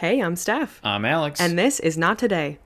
Hey, I'm Steph. I'm Alex. And this is Not Today.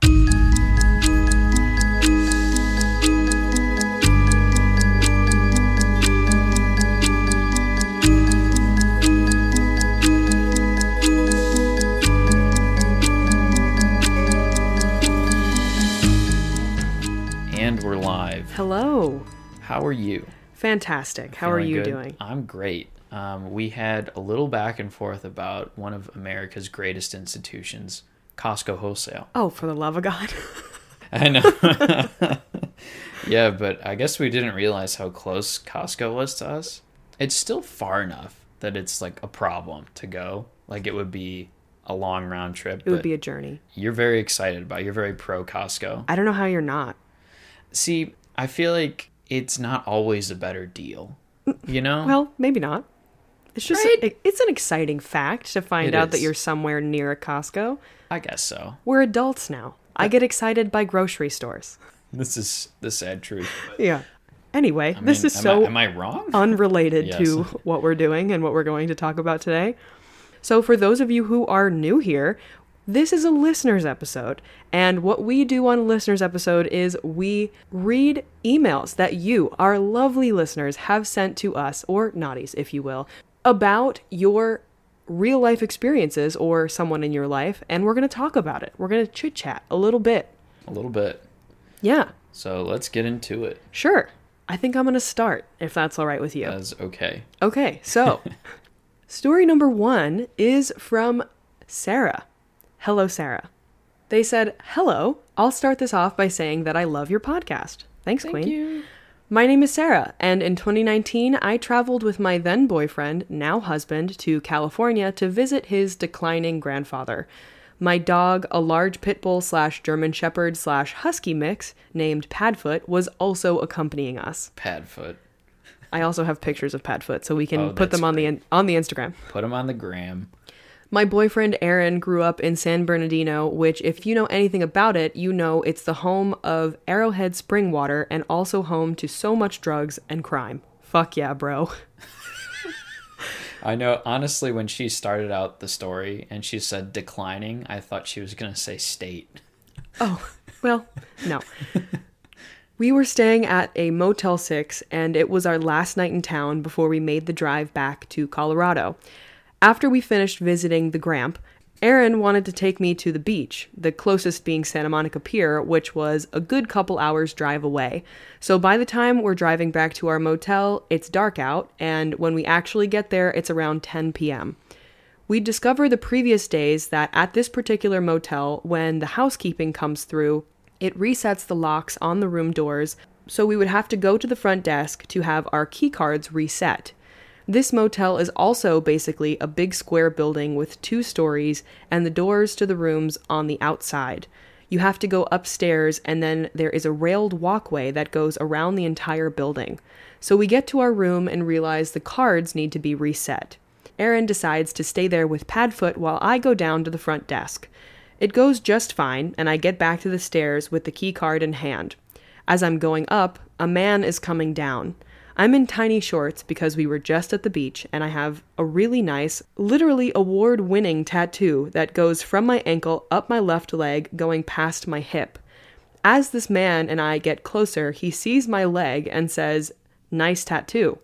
And we're live. Hello. How are you? Fantastic. How are you good? doing? I'm great. Um, we had a little back and forth about one of America's greatest institutions, Costco Wholesale. Oh, for the love of God. I know. yeah, but I guess we didn't realize how close Costco was to us. It's still far enough that it's like a problem to go. Like it would be a long round trip. It would be a journey. You're very excited about. it. You're very pro Costco. I don't know how you're not. See, I feel like it's not always a better deal. You know? Well, maybe not. It's just Right? it- it's an exciting fact to find It out that you're somewhere near a Costco. I guess so. We're adults now. I get excited by grocery stores. This is the sad truth. Yeah. Anyway, I this is am so I, am I wrong? unrelated Yes. to what we're doing and what we're going to talk about today. So, for those of you who are new here, this is a listeners episode. And what we do on a listeners episode is we read emails that you, our lovely listeners, have sent to us, or naughties, if you will, about your real life experiences or someone in your life. And we're going to talk about it. We're going to chit chat a little bit. A little bit. Yeah, So let's get into it. sure. I think I'm going to start, if that's all right with you. As okay. Okay, so story number one is from Sarah. Hello, Sarah. They said, Hello, I'll start this off by saying that I love your podcast. Thanks, Queen. you. My name is Sarah, and in 2019, I traveled with my then boyfriend, now husband, to California to visit his declining grandfather. My dog, a large pit bull slash German shepherd slash husky mix named Padfoot, was also accompanying us. Padfoot. I also have pictures of Padfoot, so we can Oh, put that's them on the in- on the Instagram. Put them on the gram. My boyfriend Aaron grew up in San Bernardino, which, if you know anything about it, you know it's the home of Arrowhead spring water and also home to so much drugs and crime. Fuck yeah, bro. I know. Honestly, when she started out the story and she said declining, I thought she was gonna say state. Oh, well, no. we were staying at a Motel 6, and it was our last night in town before we made the drive back to Colorado. After we finished visiting the Gramp, Aaron wanted to take me to the beach, the closest being Santa Monica Pier, which was a good couple hours drive away. So by the time we're driving back to our motel, it's dark out, and when we actually get there, it's around 10 p.m. We discover the previous days that at this particular motel, when the housekeeping comes through, it resets the locks on the room doors, so we would have to go to the front desk to have our key cards reset. This motel is also basically a big square building with two stories and the doors to the rooms on the outside. You have to go upstairs, and then there is a railed walkway that goes around the entire building. So we get to our room and realize the cards need to be reset. Aaron decides to stay there with Padfoot while I go down to the front desk. It goes just fine, and I get back to the stairs with the key card in hand. As I'm going up, a man is coming down. I'm in tiny shorts because we were just at the beach, and I have a really nice, literally award winning tattoo that goes from my ankle up my left leg, going past my hip. As this man and I get closer, he sees my leg and says, Nice tattoo.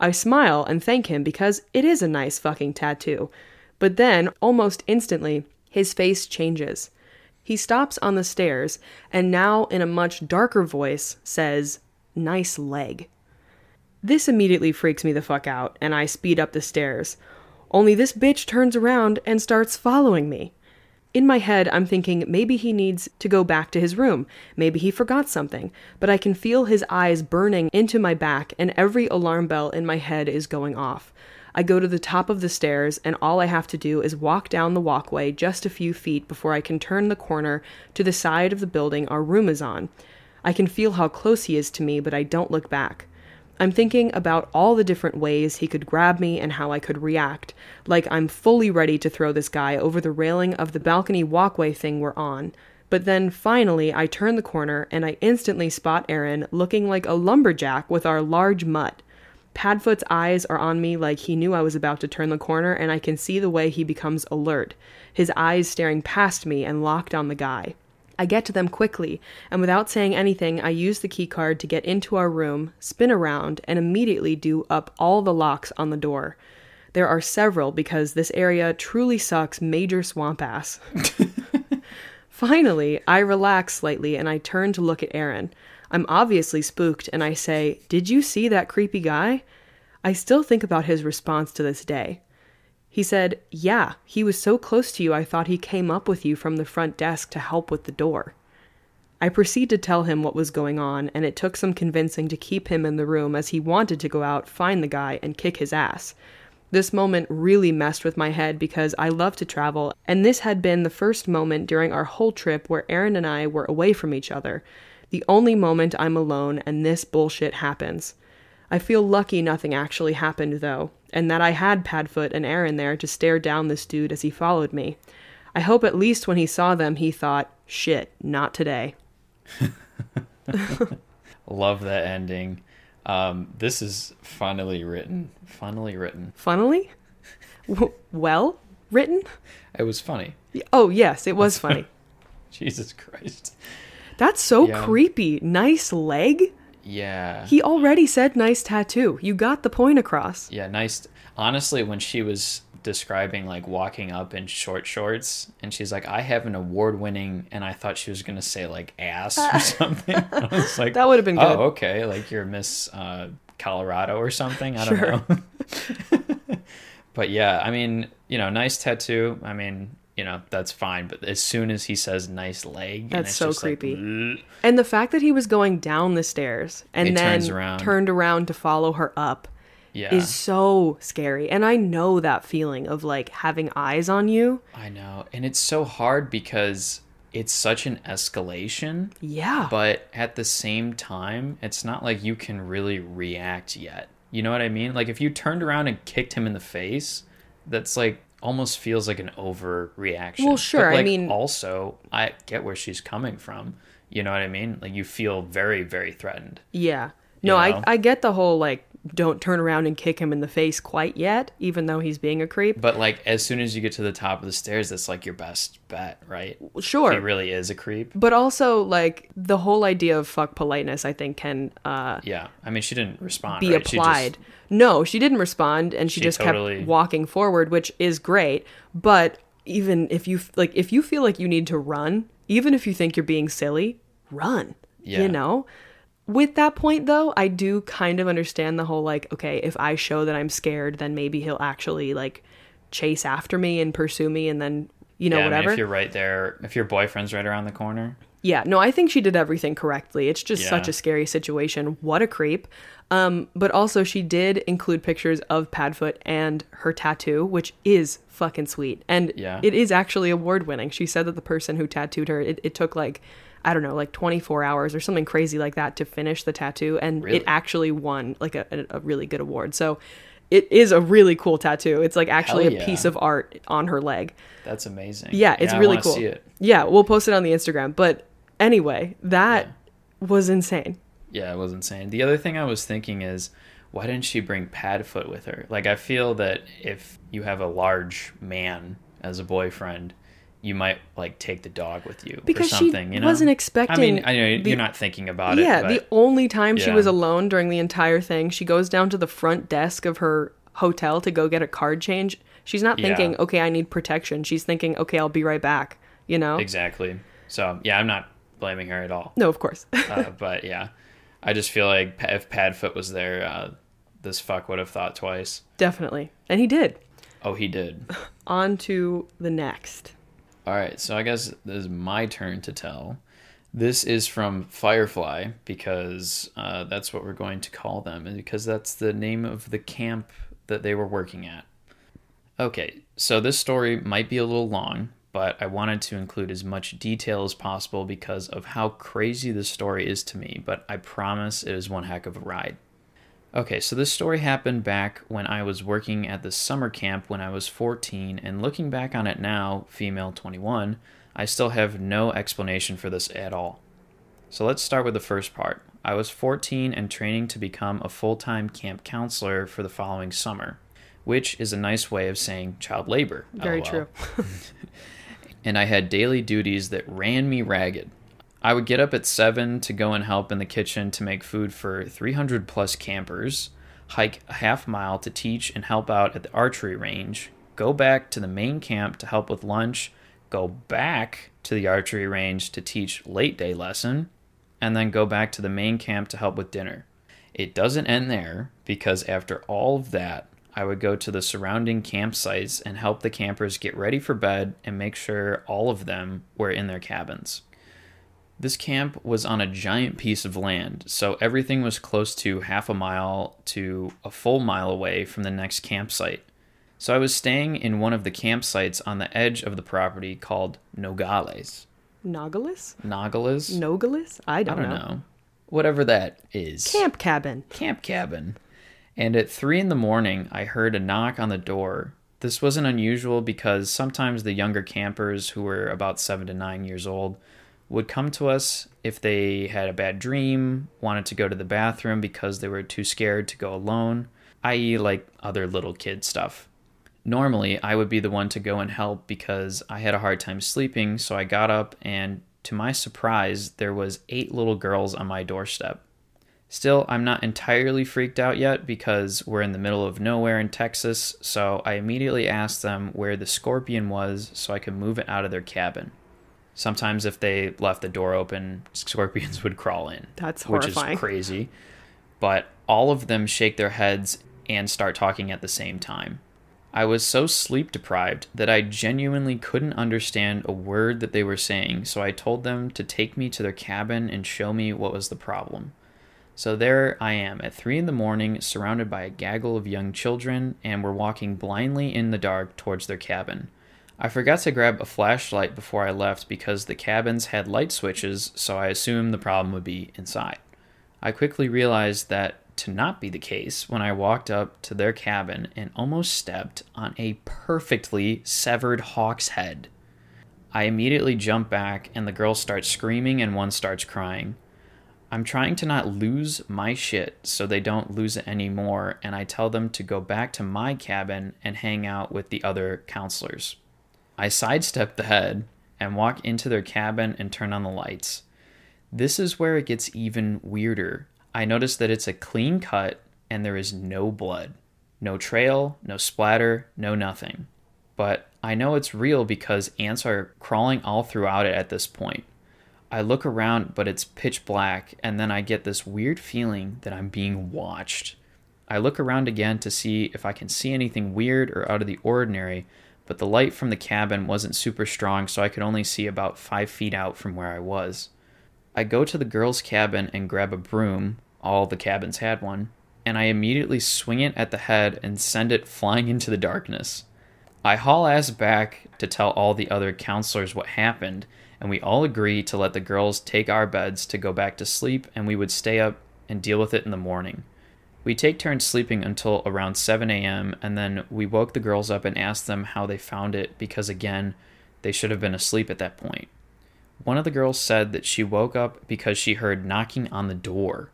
I smile and thank him because it is a nice fucking tattoo. But then, almost instantly, his face changes. He stops on the stairs and now, in a much darker voice, says, Nice leg. This immediately freaks me the fuck out, and I speed up the stairs. Only this bitch turns around and starts following me. In my head, I'm thinking maybe he needs to go back to his room. Maybe he forgot something. But I can feel his eyes burning into my back, and every alarm bell in my head is going off. I go to the top of the stairs, and all I have to do is walk down the walkway just a few feet before I can turn the corner to the side of the building our room is on. I can feel how close he is to me, but I don't look back. I'm thinking about all the different ways he could grab me and how I could react, like I'm fully ready to throw this guy over the railing of the balcony walkway thing we're on. But then finally, I turn the corner and I instantly spot Aaron looking like a lumberjack with our large mutt. Padfoot's eyes are on me like he knew I was about to turn the corner, and I can see the way he becomes alert, his eyes staring past me and locked on the guy. I get to them quickly, and without saying anything, I use the keycard to get into our room, spin around, and immediately do up all the locks on the door. There are several because this area truly sucks major swamp ass. Finally, I relax slightly and I turn to look at Aaron. I'm obviously spooked and I say, Did you see that creepy guy? I still think about his response to this day. He said, Yeah, he was so close to you I thought he came up with you from the front desk to help with the door. I proceed to tell him what was going on, and it took some convincing to keep him in the room as he wanted to go out, find the guy, and kick his ass. This moment really messed with my head because I love to travel, and this had been the first moment during our whole trip where Aaron and I were away from each other. The only moment I'm alone and this bullshit happens. I feel lucky nothing actually happened, though, and that I had Padfoot and Aaron there to stare down this dude as he followed me. I hope at least when he saw them, he thought, shit, not today. Love that ending. Um, this is funnily written. Funnily written. Funnily? W- well written? It was funny. Oh, yes, it was funny. Jesus Christ. That's so Yeah. creepy. Nice leg? Yeah. He already said nice tattoo. You got the point across. Yeah, nice. Honestly, when she was describing like walking up in short shorts, and she's like, "I have an award-winning," and I thought she was gonna say like ass or something. I was like, That would have been good. "Oh, okay, like you're Miss uh, Colorado or something." I don't Sure. know. but yeah, I mean, you know, nice tattoo. I mean, you know, that's fine. But as soon as he says "nice leg," and That's it's so like, creepy. "Ugh." And the fact that he was going down the stairs and He then turns around. turned around to follow her up yeah, is so scary. And I know that feeling of like having eyes on you. I know, and it's so hard because it's such an escalation. Yeah. but at the same time, it's not like you can really react yet. You know what I mean? Like if you turned around and kicked him in the face, that's like almost feels like an overreaction. Well, sure, But, I mean- also I get where she's coming from. You know what I mean? Like you feel very, very threatened. yeah. No, You I. I get the whole like don't turn around and kick him in the face quite yet, even though he's being a creep. But like as soon as you get to the top of the stairs, that's like your best bet, right? Sure. He really is a creep. But also, like the whole idea of fuck politeness, I think can uh, Yeah. I mean, she didn't respond. be right? She just- applied. No, she didn't respond, and she, She just totally- kept walking forward, which is great. But even if you like, if you feel like you need to run, even if you think you're being silly, run. Yeah. You know. With that point, though, I do kind of understand the whole like, okay, if I show that I'm scared, then maybe he'll actually like chase after me and pursue me, and then you know yeah, I mean, whatever. if you're right there, if your boyfriend's right around the corner, Yeah, no, I think she did everything correctly. It's just Yeah. such a scary situation. What a creep. Um, but also, she did include pictures of Padfoot and her tattoo, which is fucking sweet. And Yeah. it is actually award winning. She said that the person who tattooed her, it, it took like, I don't know, like 24 hours or something crazy like that to finish the tattoo. And Really? it actually won like a, a, really good award. So it is a really cool tattoo. It's like actually Hell a piece of art on her leg. that's amazing. Yeah, it's I really cool. It. Yeah, we'll post it on the Instagram. But anyway, that was insane. Yeah, it was insane. The other thing I was thinking is, why didn't she bring Padfoot with her? Like, I feel that if you have a large man as a boyfriend, you might like take the dog with you Because or she something. you know, wasn't expecting. I mean, I know the- you're not thinking about yeah, it. Yeah, the only time she was alone during the entire thing, she goes down to the front desk of her hotel to go get a card change. She's not thinking, Yeah. okay, I need protection. She's thinking, okay, I'll be right back. You know? exactly. So yeah, I'm not blaming her at all. No, of course. uh, but yeah, I just feel like if Padfoot was there, uh, this fuck would have thought twice. Definitely. And he did. Oh, he did. On to the next. All right, so I guess this is my turn to tell. This is from Firefly because uh, that's what we're going to call them, and because that's the name of the camp that they were working at. Okay, so this story might be a little long, but I wanted to include as much detail as possible because of how crazy this story is to me, but I promise it is one heck of a ride. Okay, so this story happened back when I was working at the summer camp when I was 14, and looking back on it now, female 21, I still have no explanation for this at all. So let's start with the first part. I was 14 and training to become a full time camp counselor for the following summer, which is a nice way of saying child labor. Very LOL. true. and I had daily duties that ran me ragged. I would get up at 7 to go and help in the kitchen to make food for 300 plus campers, hike a half mile to teach and help out at the archery range, go back to the main camp to help with lunch, go back to the archery range to teach late day lesson, and then go back to the main camp to help with dinner. It doesn't end there because after all of that, I would go to the surrounding campsites and help the campers get ready for bed and make sure all of them were in their cabins. This camp was on a giant piece of land, so everything was close to half a mile to a full mile away from the next campsite. So I was staying in one of the campsites on the edge of the property called Nogales. Nogales? Nogales? Nogales? I don't, know. I don't know. know. Whatever that is. Camp cabin. camp cabin. And at three in the morning, I heard a knock on the door. This wasn't unusual because sometimes the younger campers, who were about seven to nine years old, would come to us if they had a bad dream, wanted to go to the bathroom because they were too scared to go alone, i.e., like other little kid stuff. Normally, I would be the one to go and help because I had a hard time sleeping, so I got up and to my surprise, there was eight little girls on my doorstep. Still, I'm not entirely freaked out yet because we're in the middle of nowhere in Texas, so I immediately asked them where the scorpion was so I could move it out of their cabin. Sometimes, if they left the door open, scorpions would crawl in. That's Which is crazy. But all of them shake their heads and start talking at the same time. I was so sleep deprived that I genuinely couldn't understand a word that they were saying, so I told them to take me to their cabin and show me what was the problem. So there I am at three in the morning, surrounded by a gaggle of young children, and we're walking blindly in the dark towards their cabin. I forgot to grab a flashlight before I left because the cabins had light switches, so I assumed the problem would be inside. I quickly realized that to not be the case when I walked up to their cabin and almost stepped on a perfectly severed hawk's head. I immediately jump back, and the girls start screaming, and one starts crying. I'm trying to not lose my shit so they don't lose it anymore, and I tell them to go back to my cabin and hang out with the other counselors. I sidestep the head and walk into their cabin and turn on the lights. This is where it gets even weirder. I notice that it's a clean cut and there is no blood. No trail, no splatter, no nothing. But I know it's real because ants are crawling all throughout it at this point. I look around, but it's pitch black, and then I get this weird feeling that I'm being watched. I look around again to see if I can see anything weird or out of the ordinary, but the light from the cabin wasn't super strong, so I could only see about five feet out from where I was. I go to the girls' cabin and grab a broom, all the cabins had one, and I immediately swing it at the head and send it flying into the darkness. I haul ass back to tell all the other counselors what happened, and we all agree to let the girls take our beds to go back to sleep, and we would stay up and deal with it in the morning. We take turns sleeping until around 7 a.m., and then we woke the girls up and asked them how they found it because, again, they should have been asleep at that point. One of the girls said that she woke up because she heard knocking on the door,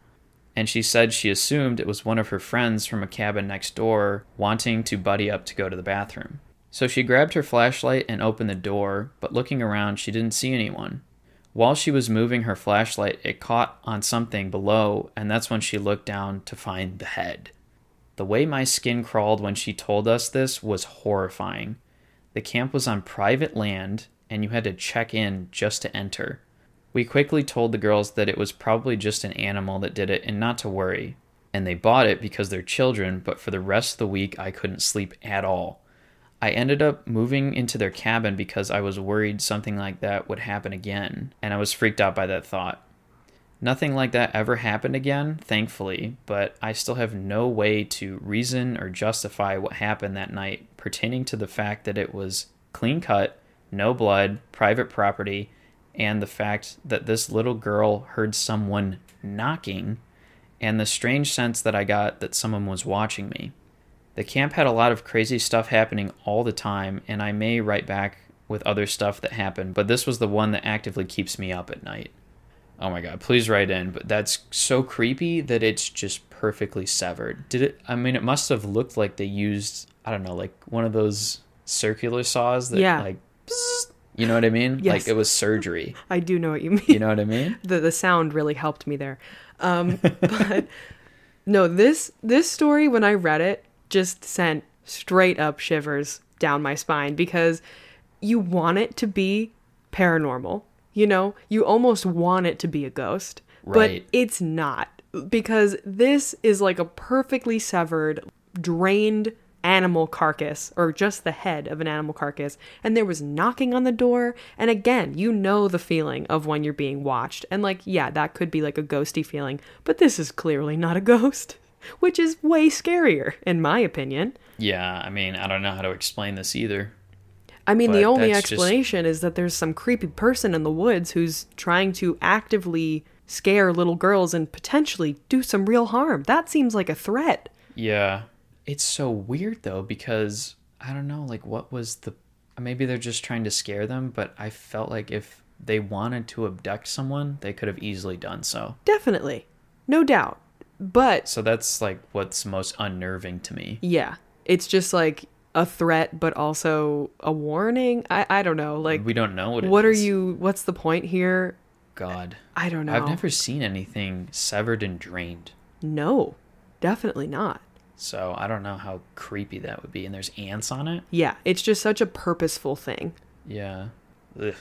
and she said she assumed it was one of her friends from a cabin next door wanting to buddy up to go to the bathroom. So she grabbed her flashlight and opened the door, but looking around, she didn't see anyone. While she was moving her flashlight, it caught on something below, and that's when she looked down to find the head. The way my skin crawled when she told us this was horrifying. The camp was on private land, and you had to check in just to enter. We quickly told the girls that it was probably just an animal that did it and not to worry. And they bought it because they're children, but for the rest of the week, I couldn't sleep at all. I ended up moving into their cabin because I was worried something like that would happen again, and I was freaked out by that thought. Nothing like that ever happened again, thankfully, but I still have no way to reason or justify what happened that night pertaining to the fact that it was clean cut, no blood, private property, and the fact that this little girl heard someone knocking, and the strange sense that I got that someone was watching me. The camp had a lot of crazy stuff happening all the time, and I may write back with other stuff that happened, but this was the one that actively keeps me up at night. Oh my god, please write in. But that's so creepy that it's just perfectly severed. Did it? I mean, it must have looked like they used I don't know, like one of those circular saws that Yeah. like, psst, you know what I mean? Yes. Like it was surgery. I do know what you mean. You know what I mean? the the sound really helped me there. Um, but no, this this story when I read it just sent straight up shivers down my spine because you want it to be paranormal. You know, you almost want it to be a ghost, Right. but it's not because this is like a perfectly severed, drained animal carcass or just the head of an animal carcass and there was knocking on the door and again you know the feeling of when you're being watched and like yeah that could be like a ghosty feeling but this is clearly not a ghost which is way scarier in my opinion Yeah, I mean, I don't know how to explain this either. I mean, the only that's just- explanation is that there's some creepy person in the woods who's trying to actively scare little girls and potentially do some real harm. That seems like a threat. Yeah. It's so weird though because I don't know like what was the maybe they're just trying to scare them, but I felt like if they wanted to abduct someone, they could have easily done so. Definitely. No doubt. But So that's like what's most unnerving to me. yeah, it's just like a threat, but also a warning. I, I don't know. Like, we don't know what it what are you, what's the point here? God. I don't know. I've never seen anything severed and drained. No, definitely not. So I don't know how creepy that would be. And there's ants on it. Yeah, it's just such a purposeful thing. Yeah. Ugh.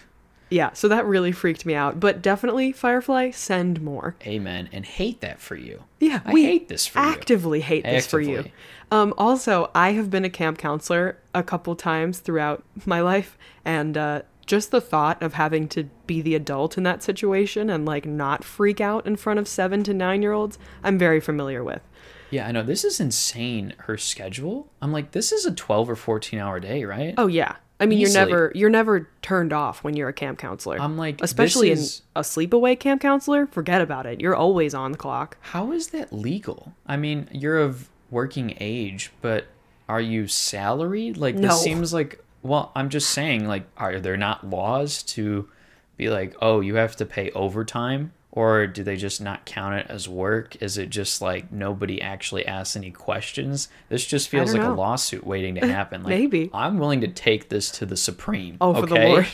Yeah, so that really freaked me out. But definitely, Firefly, send more. Amen. And hate that for you. Yeah, I we hate this for you. actively hate this for you. Um, also, I have been a camp counselor a couple times throughout my life, and uh, just the thought of having to be the adult in that situation and like not freak out in front of seven to nine year olds, I'm very familiar with. Yeah, I know. This is insane. Her schedule. I'm like, this is a 12 or 14 hour day, right? Oh yeah, I mean Easily. you're never you're never turned off when you're a camp counselor. I'm like, especially is- in a sleepaway camp counselor, forget about it. You're always on the clock. How is that legal? I mean, you're of working age, but are you salaried? Like, No. this seems like, well, I'm just saying, like, are there not laws to be like, oh, you have to pay overtime? Or do they just not count it as work? Is it just like nobody actually asks any questions? This just feels like know. a lawsuit waiting to happen. Like, Maybe. I'm willing to take this to the Supreme. Oh, for the? Lord.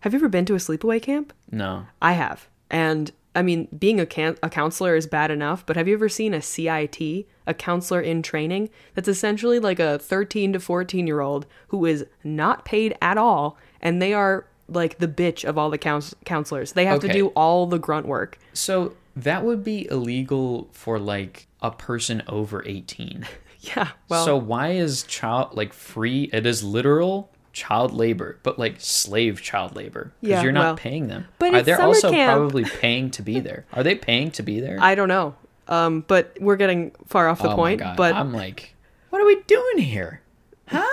Have you ever been to a sleepaway camp? No. I have. And I mean, being a, can- a counselor is bad enough, but have you ever seen a CIT, a counselor in training? That's essentially like a 13 to 14 year old who is not paid at all, and they are like the bitch of all the couns- counselors. They have to do all the grunt work. So that would be illegal for like a person over 18. Yeah, well, so why is child like free? It is literal child labor, but like slave child labor because Yeah, you're not well, paying them. but Are they also camp. probably paying to be there? Are they paying to be there? I don't know. Um, but we're getting far off the oh point. But I'm like, what are we doing here? Huh?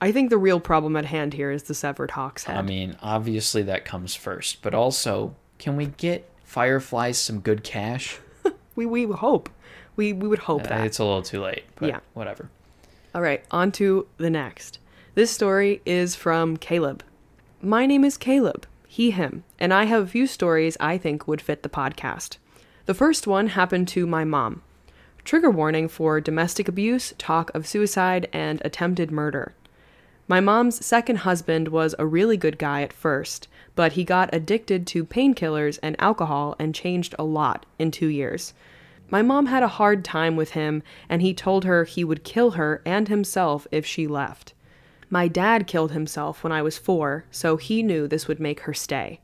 I think the real problem at hand here is the severed hawk's head. I mean, obviously that comes first, but also, can we get Fireflies some good cash? we we hope. We we would hope Uh, that. it's a little too late, but Yeah. whatever. All right, on to the next. This story is from Caleb. My name is Caleb, he, him, and I have a few stories I think would fit the podcast. The first one happened to my mom. Trigger warning for domestic abuse, talk of suicide, and attempted murder. My mom's second husband was a really good guy at first, but he got addicted to painkillers and alcohol and changed a lot in two years. My mom had a hard time with him, and he told her he would kill her and himself if she left. My dad killed himself when I was four, so he knew this would make her stay.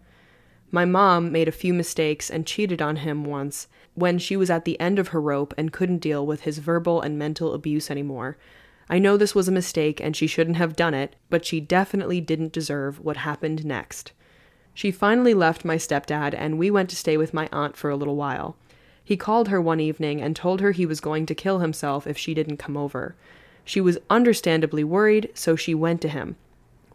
My mom made a few mistakes and cheated on him once when she was at the end of her rope and couldn't deal with his verbal and mental abuse anymore. I know this was a mistake and she shouldn't have done it, but she definitely didn't deserve what happened next. She finally left my stepdad and we went to stay with my aunt for a little while. He called her one evening and told her he was going to kill himself if she didn't come over. She was understandably worried, so she went to him.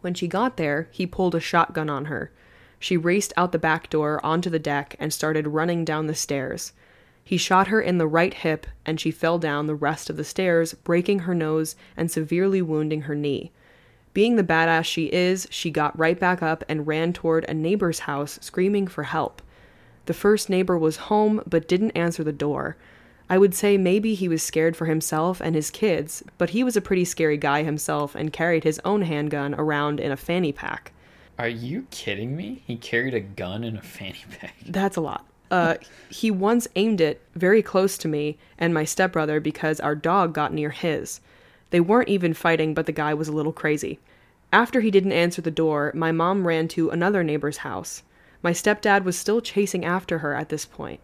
When she got there, he pulled a shotgun on her. She raced out the back door onto the deck and started running down the stairs. He shot her in the right hip, and she fell down the rest of the stairs, breaking her nose and severely wounding her knee. Being the badass she is, she got right back up and ran toward a neighbor's house, screaming for help. The first neighbor was home but didn't answer the door. I would say maybe he was scared for himself and his kids, but he was a pretty scary guy himself and carried his own handgun around in a fanny pack. Are you kidding me? He carried a gun in a fanny pack. That's a lot. Uh, he once aimed it very close to me and my stepbrother because our dog got near his. They weren't even fighting, but the guy was a little crazy. After he didn't answer the door, my mom ran to another neighbor's house. My stepdad was still chasing after her at this point.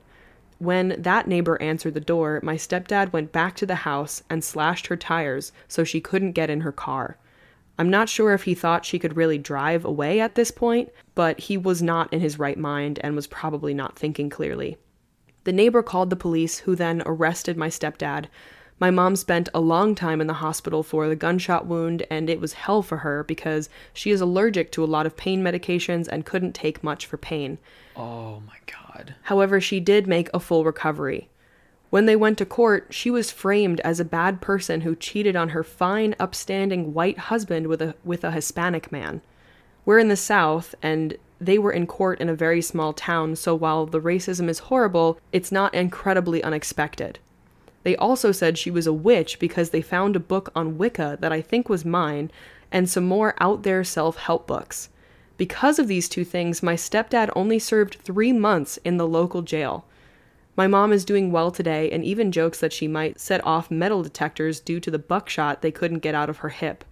When that neighbor answered the door, my stepdad went back to the house and slashed her tires so she couldn't get in her car. I'm not sure if he thought she could really drive away at this point, but he was not in his right mind and was probably not thinking clearly. The neighbor called the police, who then arrested my stepdad. My mom spent a long time in the hospital for the gunshot wound, and it was hell for her because she is allergic to a lot of pain medications and couldn't take much for pain. Oh my god. However, she did make a full recovery. When they went to court, she was framed as a bad person who cheated on her fine, upstanding white husband with a with a Hispanic man. We're in the South and they were in court in a very small town, so while the racism is horrible, it's not incredibly unexpected. They also said she was a witch because they found a book on Wicca that I think was mine and some more out there self help books. Because of these two things, my stepdad only served three months in the local jail. My mom is doing well today and even jokes that she might set off metal detectors due to the buckshot they couldn't get out of her hip.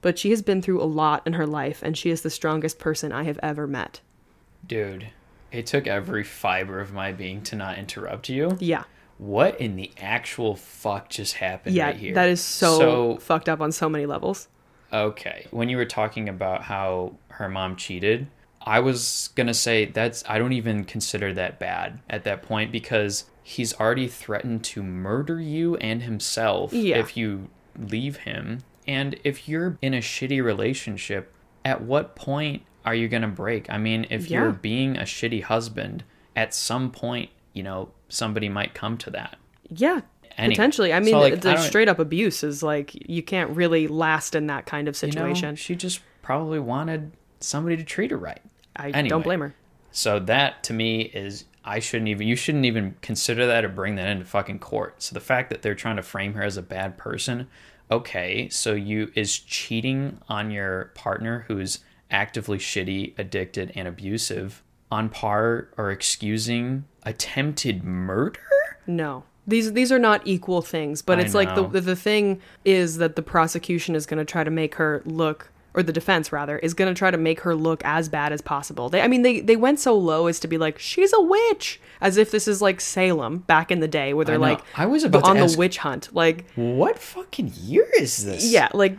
But she has been through a lot in her life and she is the strongest person I have ever met. Dude, it took every fiber of my being to not interrupt you. Yeah. What in the actual fuck just happened Yeah, right here? that is so, So- fucked up on so many levels. Okay. When you were talking about how her mom cheated, I was going to say that's I don't even consider that bad at that point because he's already threatened to murder you and himself Yeah. if you leave him. And if you're in a shitty relationship, at what point are you going to break? I mean, if Yeah. you're being a shitty husband, at some point, you know, somebody might come to that. Yeah. Anyway, Potentially. I so, mean, like, the don't- straight up abuse is like you can't really last in that kind of You know, situation. she just probably wanted somebody to treat her right. I anyway. don't blame her. So that to me is I shouldn't even you shouldn't even consider that or bring that into fucking court. So the fact that they're trying to frame her as a bad person, okay, so you is cheating on your partner who's actively shitty, addicted, and abusive on par or excusing attempted murder? No. These these are not equal things, but it's like the the thing is that the prosecution is going to try to make her look or the defense rather is going to try to make her look as bad as possible. They I mean they they went so low as to be like she's a witch as if this is like Salem back in the day where they're know. like I was about to on ask- the witch hunt. Like What fucking year is this? yeah, like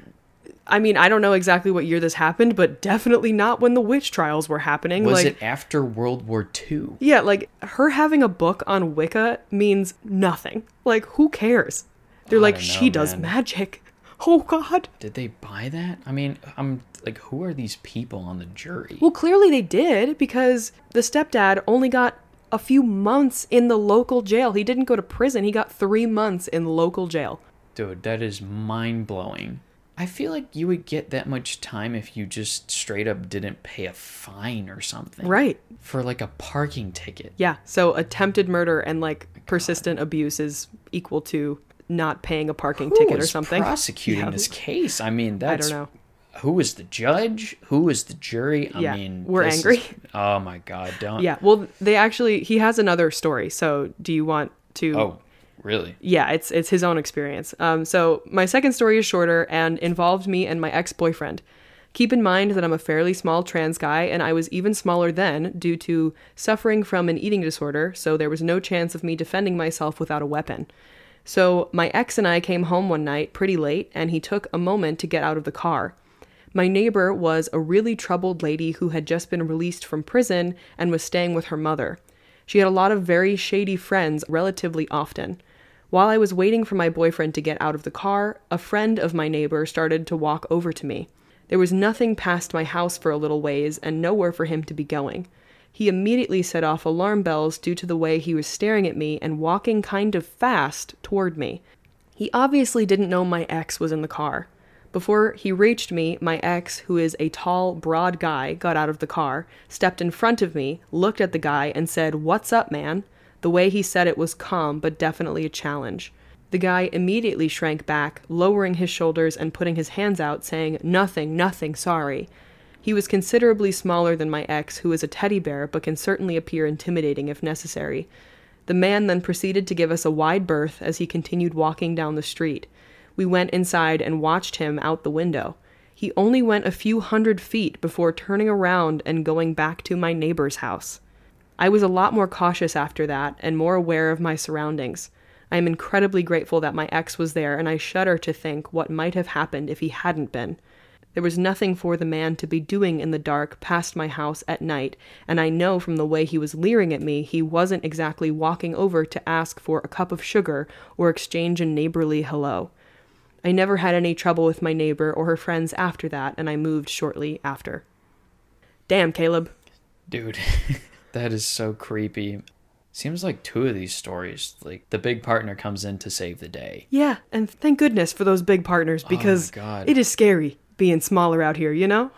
I mean, I don't know exactly what year this happened, but definitely not when the witch trials were happening. Was like it after World War II? Yeah, like her having a book on Wicca means nothing. Like, who cares? They're I like, she know, does magic. Oh, God. Did they buy that? I mean, I'm like, who are these people on the jury? Well, clearly they did because the stepdad only got a few months in the local jail. He didn't go to prison, he got three months in local jail. Dude, that is mind blowing. I feel like you would get that much time if you just straight up didn't pay a fine or something. Right. For like a parking ticket. Yeah. So attempted murder and like persistent abuse is equal to not paying a parking Who ticket or something. prosecuting Yeah. this case? I mean, that's I don't know. who was the judge? Who was the jury? I Yeah, mean, we're angry. is- oh my god, don't. Yeah. Well, they actually, he has another story. So do you want to? Oh, really? yeah, it's it's his own experience. Um, so my second story is shorter and involved me and my ex-boyfriend. Keep in mind that I'm a fairly small trans guy, and I was even smaller then due to suffering from an eating disorder. So there was no chance of me defending myself without a weapon. So my ex and I came home one night pretty late, and he took a moment to get out of the car. My neighbor was a really troubled lady who had just been released from prison and was staying with her mother. She had a lot of very shady friends relatively often. While I was waiting for my boyfriend to get out of the car, a friend of my neighbor started to walk over to me. There was nothing past my house for a little ways and nowhere for him to be going. He immediately set off alarm bells due to the way he was staring at me and walking kind of fast toward me. He obviously didn't know my ex was in the car. Before he reached me, my ex, who is a tall, broad guy, got out of the car, stepped in front of me, looked at the guy, and said, What's up, man? The way he said it was calm, but definitely a challenge. The guy immediately shrank back, lowering his shoulders and putting his hands out, saying, Nothing, nothing, sorry. He was considerably smaller than my ex, who is a teddy bear, but can certainly appear intimidating if necessary. The man then proceeded to give us a wide berth as he continued walking down the street. We went inside and watched him out the window. He only went a few hundred feet before turning around and going back to my neighbor's house. I was a lot more cautious after that and more aware of my surroundings. I am incredibly grateful that my ex was there, and I shudder to think what might have happened if he hadn't been. There was nothing for the man to be doing in the dark past my house at night, and I know from the way he was leering at me he wasn't exactly walking over to ask for a cup of sugar or exchange a neighborly hello. I never had any trouble with my neighbor or her friends after that, and I moved shortly after. Damn, Caleb. Dude, that is so creepy. Seems like two of these stories, like the big partner comes in to save the day. Yeah, and thank goodness for those big partners oh because God. it is scary being smaller out here, you know?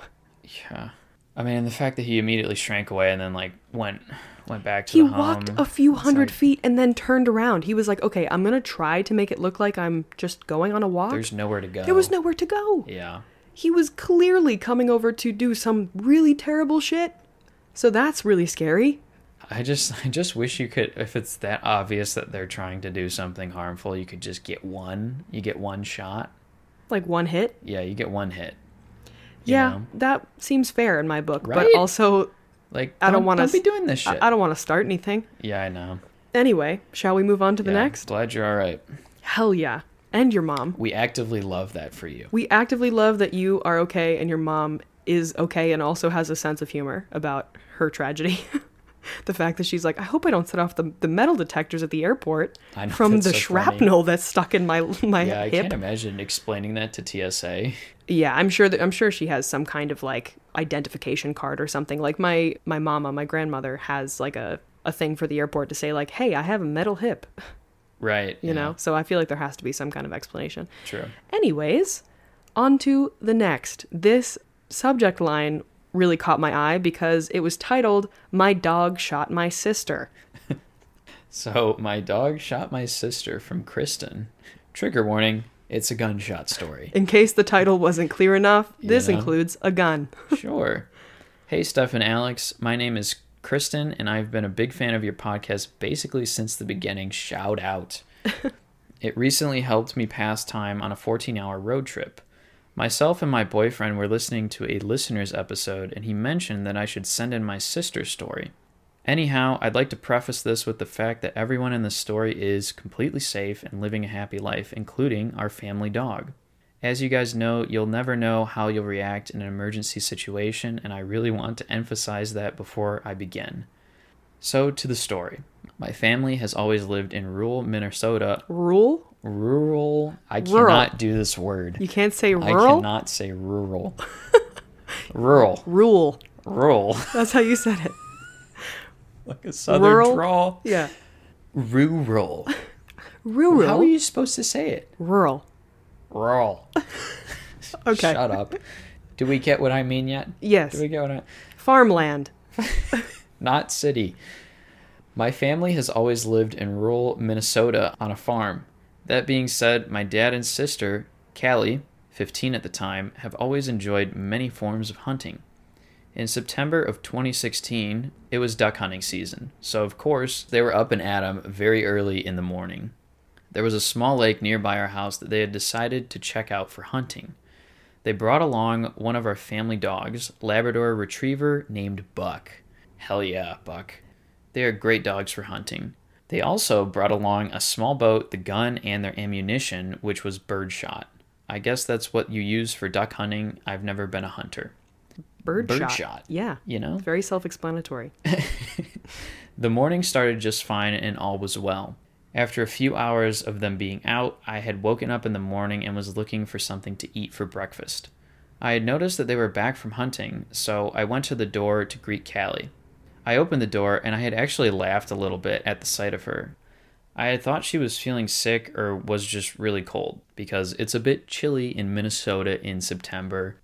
Yeah. I mean, and the fact that he immediately shrank away and then like went went back to He the walked home. a few hundred like, feet and then turned around. He was like, okay, I'm going to try to make it look like I'm just going on a walk. There's nowhere to go. there was nowhere to go. Yeah. He was clearly coming over to do some really terrible shit. So that's really scary. I just I just wish you could if it's that obvious that they're trying to do something harmful, you could just get one. You get one shot. Like one hit. Yeah, you get one hit. Yeah, know? that seems fair in my book. Right? But also, Like I don't wanna be doing this shit. I, I don't want to start anything. yeah, I know. Anyway, shall we move on to the Yeah, next? Glad you're all right. Hell yeah. And your mom. We actively love that for you. We actively love that you are okay and your mom is okay and also has a sense of humor about her tragedy. the fact that she's like, I hope I don't set off the, the metal detectors at the airport know, from the so funny. shrapnel that's stuck in my my Yeah, I hip. can't imagine explaining that to TSA. Yeah, I'm sure that I'm sure she has some kind of like identification card or something. Like my my mama, my grandmother has like a a thing for the airport to say like, "Hey, I have a metal hip," Right. you yeah, know. So I feel like there has to be some kind of explanation. True. Anyways, on to the next. This subject line really caught my eye because it was titled "My dog shot my sister." So my dog shot my sister from Kristen. Trigger warning, it's a gunshot story. In case the title wasn't clear enough, this know. includes a gun. Sure. Hey, Steph and Alex. My name is Kristen, and I've been a big fan of your podcast basically since the beginning. Shout out. it recently helped me pass time on a 14 hour road trip. Myself and my boyfriend were listening to a listener's episode, and he mentioned that I should send in my sister's story. Anyhow, I'd like to preface this with the fact that everyone in the story is completely safe and living a happy life, including our family dog. As you guys know, you'll never know how you'll react in an emergency situation, and I really want to emphasize that before I begin. So, to the story. My family has always lived in rural Minnesota. Rule? Rural. I Rural. cannot do this word. You can't say rural. I cannot say rural. rural. Rule. Rural. That's how you said it. like a southern Rural? drawl. Yeah. Rural. Rural. How are you supposed to say it? Rural. Rural. Okay. Shut up. Do we get what I mean yet? Yes. Do we get what I Farmland. not city. My family has always lived in rural Minnesota on a farm. That being said, my dad and sister, Callie, 15 at the time, have always enjoyed many forms of hunting. In September of 2016, it was duck hunting season, so of course they were up and at 'em very early in the morning. There was a small lake nearby our house that they had decided to check out for hunting. They brought along one of our family dogs, Labrador Retriever named Buck. Hell yeah, Buck. They are great dogs for hunting. They also brought along a small boat, the gun, and their ammunition, which was birdshot. I guess that's what you use for duck hunting. I've never been a hunter. Birdshot. Birdshot. Yeah. You know? Very self explanatory. The morning started just fine and all was well. After a few hours of them being out, I had woken up in the morning and was looking for something to eat for breakfast. I had noticed that they were back from hunting, so I went to the door to greet Callie. I opened the door and I had actually laughed a little bit at the sight of her. I had thought she was feeling sick or was just really cold because it's a bit chilly in Minnesota in September.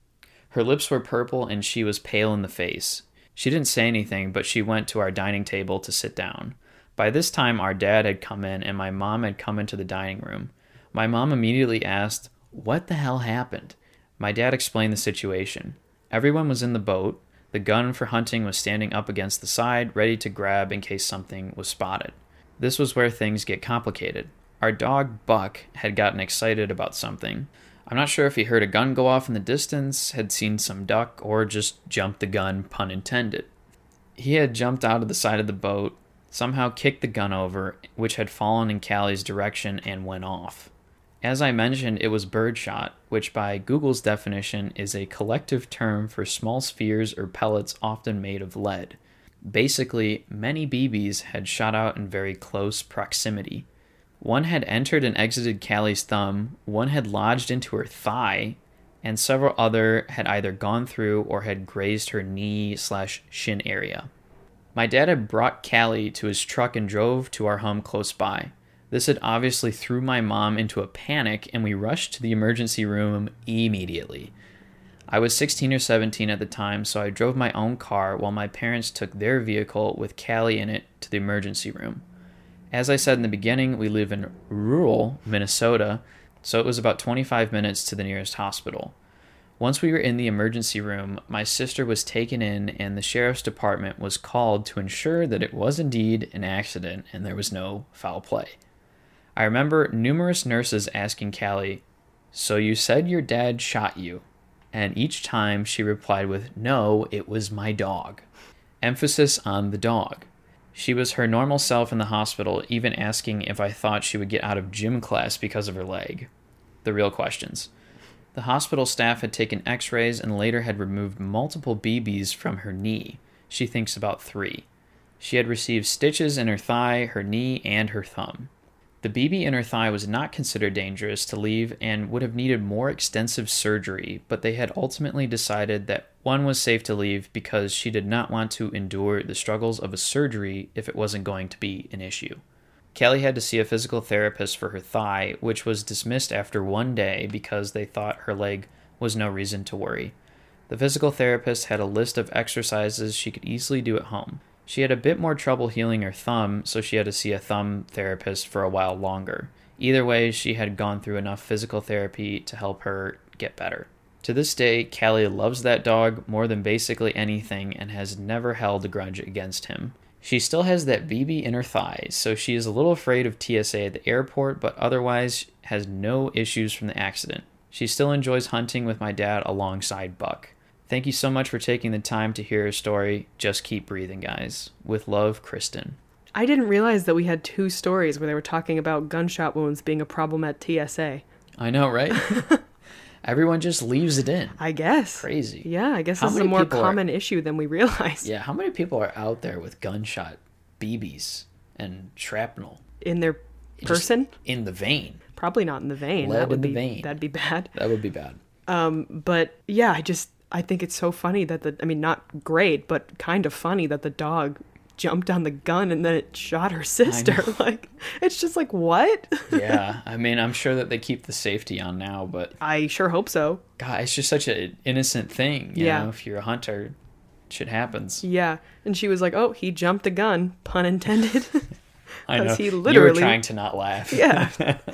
Her lips were purple and she was pale in the face. She didn't say anything, but she went to our dining table to sit down. By this time, our dad had come in and my mom had come into the dining room. My mom immediately asked, What the hell happened? My dad explained the situation. Everyone was in the boat. The gun for hunting was standing up against the side, ready to grab in case something was spotted. This was where things get complicated. Our dog, Buck, had gotten excited about something. I'm not sure if he heard a gun go off in the distance, had seen some duck, or just jumped the gun, pun intended. He had jumped out of the side of the boat, somehow kicked the gun over, which had fallen in Callie's direction and went off. As I mentioned, it was birdshot, which by Google's definition is a collective term for small spheres or pellets often made of lead. Basically, many BBs had shot out in very close proximity. One had entered and exited Callie's thumb, one had lodged into her thigh, and several other had either gone through or had grazed her knee slash shin area. My dad had brought Callie to his truck and drove to our home close by. This had obviously threw my mom into a panic, and we rushed to the emergency room immediately. I was 16 or 17 at the time, so I drove my own car while my parents took their vehicle with Callie in it to the emergency room. As I said in the beginning, we live in rural Minnesota, so it was about 25 minutes to the nearest hospital. Once we were in the emergency room, my sister was taken in and the sheriff's department was called to ensure that it was indeed an accident and there was no foul play. I remember numerous nurses asking Callie, So you said your dad shot you? and each time she replied with, No, it was my dog. Emphasis on the dog. She was her normal self in the hospital, even asking if I thought she would get out of gym class because of her leg. The real questions. The hospital staff had taken x rays and later had removed multiple BBs from her knee. She thinks about three. She had received stitches in her thigh, her knee, and her thumb. The BB in her thigh was not considered dangerous to leave and would have needed more extensive surgery, but they had ultimately decided that one was safe to leave because she did not want to endure the struggles of a surgery if it wasn't going to be an issue. Kelly had to see a physical therapist for her thigh, which was dismissed after one day because they thought her leg was no reason to worry. The physical therapist had a list of exercises she could easily do at home. She had a bit more trouble healing her thumb, so she had to see a thumb therapist for a while longer. Either way, she had gone through enough physical therapy to help her get better. To this day, Callie loves that dog more than basically anything and has never held a grudge against him. She still has that BB in her thighs, so she is a little afraid of TSA at the airport, but otherwise has no issues from the accident. She still enjoys hunting with my dad alongside Buck. Thank you so much for taking the time to hear her story. Just keep breathing, guys. With love, Kristen. I didn't realize that we had two stories where they were talking about gunshot wounds being a problem at TSA. I know, right? Everyone just leaves it in. I guess. Crazy. Yeah, I guess How this is a more people are- common issue than we realize Yeah, how many people are out there with gunshot BBs and shrapnel in their Just person. in the vein? Probably not in the vein. Lead that would in the be vein. that'd be bad. That would be bad. Um, but yeah, I just I think it's so funny that the I mean not great, but kind of funny that the dog jumped on the gun and then it shot her sister. Like it's just like what? Yeah, I mean, I'm sure that they keep the safety on now, but I sure hope so. God, it's just such an innocent thing. You Yeah. know, if you're a hunter, shit happens. Yeah. And she was like, "Oh, he jumped the gun," pun intended. I know. he you were literally- trying to not laugh. yeah.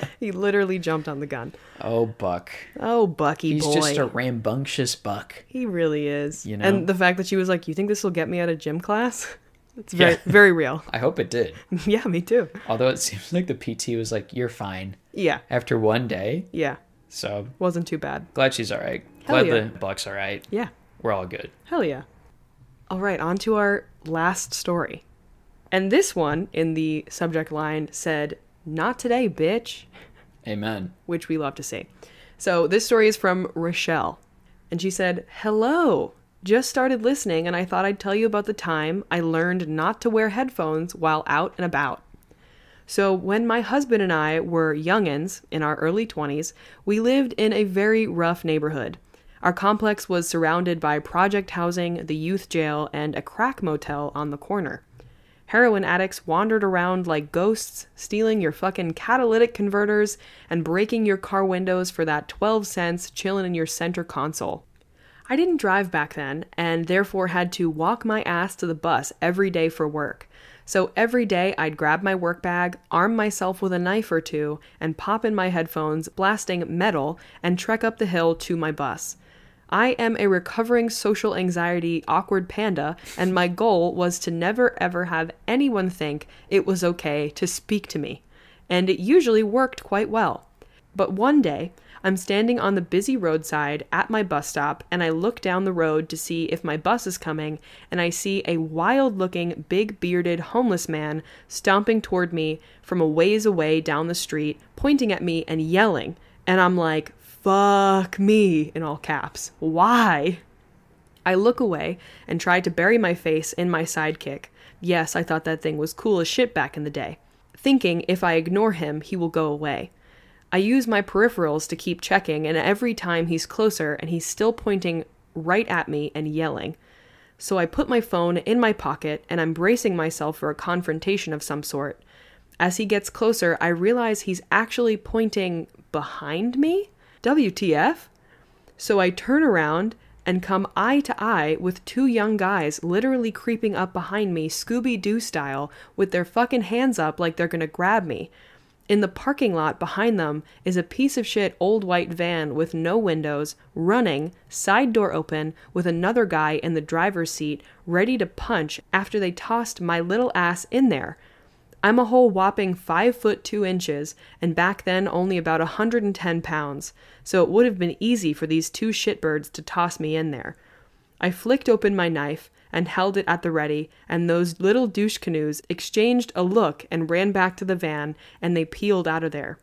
he literally jumped on the gun. oh, Buck. Oh, Bucky He's boy. just a rambunctious buck. He really is. You know? And the fact that she was like, "You think this will get me out of gym class?" It's very Yeah. very real. I hope it did. yeah, me too. Although it seems like the PT was like, "You're fine." Yeah. After one day, Yeah. so Wasn't too bad. glad she's all right. Hell Glad yeah. the Buck's all right. Yeah. We're all good. Hell yeah. All right, on to our last story. And this one in the subject line said, Not today, bitch, Amen. which we love to see. So this story is from Rochelle. And she said, Hello. Just started listening, and I thought I'd tell you about the time I learned not to wear headphones while out and about. So, when my husband and I were youngins in our early 20s, we lived in a very rough neighborhood. Our complex was surrounded by project housing, the youth jail, and a crack motel on the corner. Heroin addicts wandered around like ghosts, stealing your fucking catalytic converters and breaking your car windows for that 12 cents chilling in your center console. I didn't drive back then, and therefore had to walk my ass to the bus every day for work. So every day I'd grab my work bag, arm myself with a knife or two, and pop in my headphones, blasting metal, and trek up the hill to my bus. I am a recovering social anxiety awkward panda, and my goal was to never ever have anyone think it was okay to speak to me. And it usually worked quite well. But one day, I'm standing on the busy roadside at my bus stop, and I look down the road to see if my bus is coming, and I see a wild looking, big bearded homeless man stomping toward me from a ways away down the street, pointing at me and yelling. And I'm like, fuck me, in all caps. Why? I look away and try to bury my face in my sidekick. Yes, I thought that thing was cool as shit back in the day. Thinking if I ignore him, he will go away. I use my peripherals to keep checking, and every time he's closer and he's still pointing right at me and yelling. So I put my phone in my pocket and I'm bracing myself for a confrontation of some sort. As he gets closer, I realize he's actually pointing behind me? WTF? So I turn around and come eye to eye with two young guys literally creeping up behind me, Scooby Doo style, with their fucking hands up like they're gonna grab me. In the parking lot behind them is a piece of shit old white van with no windows, running, side door open, with another guy in the driver's seat, ready to punch after they tossed my little ass in there. I'm a whole whopping 5 foot 2 inches, and back then only about a 110 pounds, so it would have been easy for these two shitbirds to toss me in there. I flicked open my knife and held it at the ready, and those little douche canoes exchanged a look and ran back to the van, and they peeled out of there.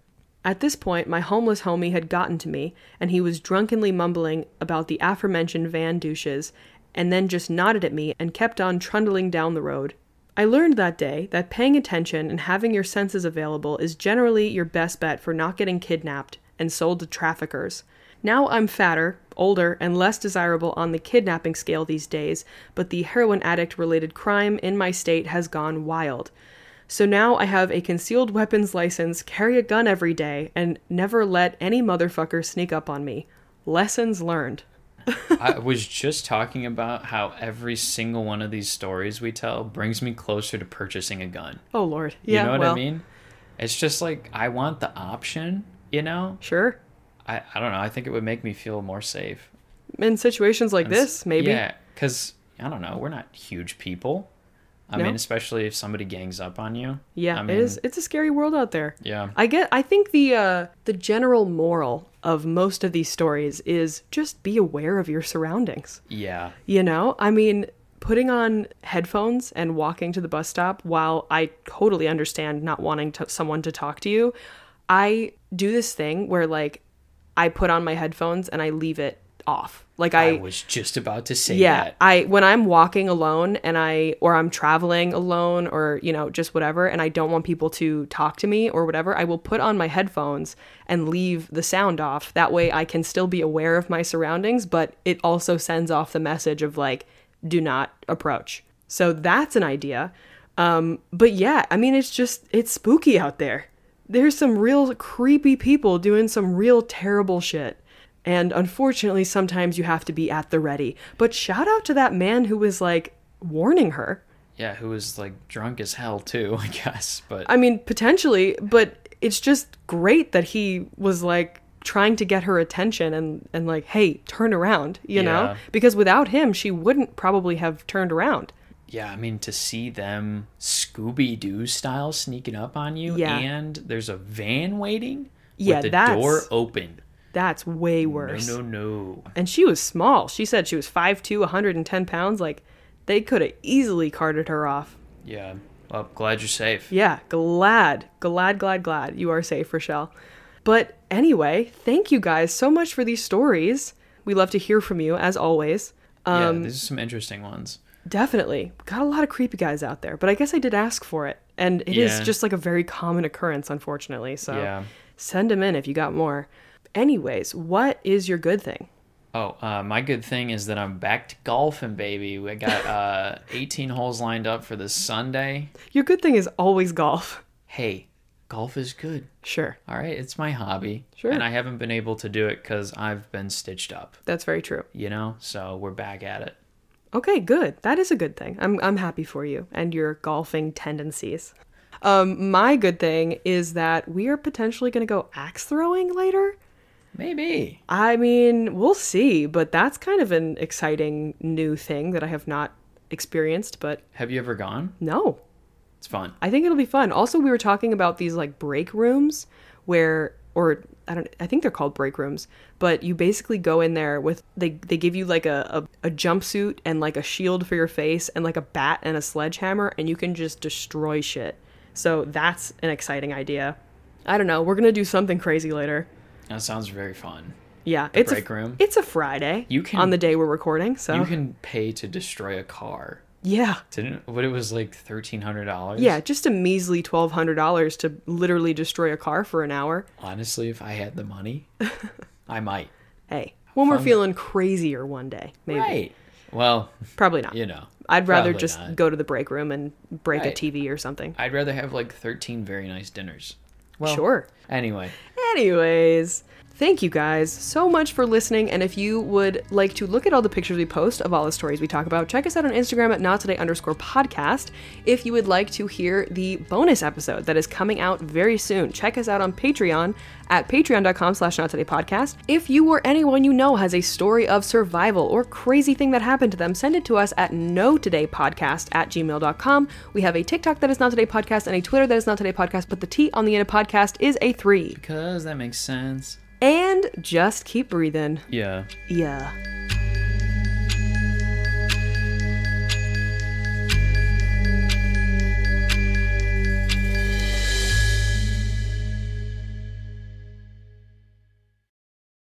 At this point, my homeless homie had gotten to me, and he was drunkenly mumbling about the aforementioned van douches, and then just nodded at me and kept on trundling down the road. I learned that day that paying attention and having your senses available is generally your best bet for not getting kidnapped and sold to traffickers. Now I'm fatter, older, and less desirable on the kidnapping scale these days, but the heroin addict related crime in my state has gone wild. So now I have a concealed weapons license, carry a gun every day, and never let any motherfucker sneak up on me. Lessons learned. I was just talking about how every single one of these stories we tell brings me closer to purchasing a gun. Oh lord. Yeah. You know what well, I mean? It's just like I want the option, you know? Sure. I, I don't know. I think it would make me feel more safe. In situations like And this, maybe. Yeah, because I don't know. We're not huge people. I No. mean, especially if somebody gangs up on you. Yeah, I mean, is. It's a scary world out there. Yeah. I get. I think the uh, the general moral of most of these stories is just be aware of your surroundings. Yeah. You know, I mean, putting on headphones and walking to the bus stop. While I totally understand not wanting to, someone to talk to you, I do this thing where like I put on my headphones and I leave it off. Like I, I, was just about to say yeah, that. I when I'm walking alone and I or I'm traveling alone or you know just whatever and I don't want people to talk to me or whatever, I will put on my headphones and leave the sound off. That way I can still be aware of my surroundings, but it also sends off the message of like do not approach. So that's an idea. Um but yeah, I mean it's just it's spooky out there. There's some real creepy people doing some real terrible shit. And unfortunately, sometimes you have to be at the ready. But shout out to that man who was like warning her. Yeah, who was like drunk as hell too, I guess. But I mean, potentially, but it's just great that he was like trying to get her attention and, and like, hey, turn around, you know? Because without him, she wouldn't probably have turned around. yeah, I mean to see them Scooby Doo style sneaking up on you, Yeah. and there's a van waiting Yeah, with the that's- door open. That's way worse. No, no, no. And she was small. She said she was 5'2, 110 pounds. Like, they could have easily carted her off. Yeah. Well, glad you're safe. Yeah, glad, glad, glad, glad you are safe, Rochelle. But anyway, thank you guys so much for these stories. We love to hear from you, as always. Um, yeah, these are some interesting ones. Definitely. Got a lot of creepy guys out there, but I guess I did ask for it. And it is Yeah. just like a very common occurrence, unfortunately. So Yeah. send them in if you got more. Anyways, what is your good thing? Oh, uh, my good thing is that I'm back to golfing, baby. We got uh, 18 holes lined up for this Sunday. Your good thing is always golf. Hey, golf is good. Sure, All right, it's my hobby. Sure. And I haven't been able to do it because I've been stitched up, that's very true. you know? So we're back at it. Okay, good. That is a good thing. I'm I'm happy for you and your golfing tendencies. Um, my good thing is that we are potentially going to go axe throwing later. Maybe. I mean, we'll see, but that's kind of an exciting new thing that I have not experienced, but Have you ever gone? no. It's fun. I think it'll be fun. Also, we were talking about these like break rooms where or I don't I think they're called break rooms, but you basically go in there with they they give you like a, a, a jumpsuit and like a shield for your face and like a bat and a sledgehammer and you can just destroy shit. So that's an exciting idea. I don't know. We're gonna do something crazy later. That sounds very fun. Yeah, it's a break a, room? It's a Friday. You can- on the day we're recording. So You can pay to destroy a car. yeah, Didn't what it was like thirteen hundred dollars? yeah, just a measly twelve hundred dollars to literally destroy a car for an hour. Honestly, if I had the money, I might. Hey, when we're feeling crazier one day, maybe. Right. Well, Probably not. you know. I'd rather just not. go to the break room and break Right. a TV or something. I'd rather have like thirteen very nice dinners. Well, sure. Anyway, Anyways, thank you guys so much for listening. And if you would like to look at all the pictures we post of all the stories we talk about, check us out on Instagram at not today underscore podcast. If you would like to hear the bonus episode that is coming out very soon, check us out on Patreon at patreon.com slash not today podcast. If you or anyone you know has a story of survival or crazy thing that happened to them, send it to us at no today podcast at gmail.com. We have a TikTok that is not today podcast and a Twitter that is not today podcast, but the T on the end of podcast is a three. because that makes sense. And just keep breathing. Yeah. Yeah.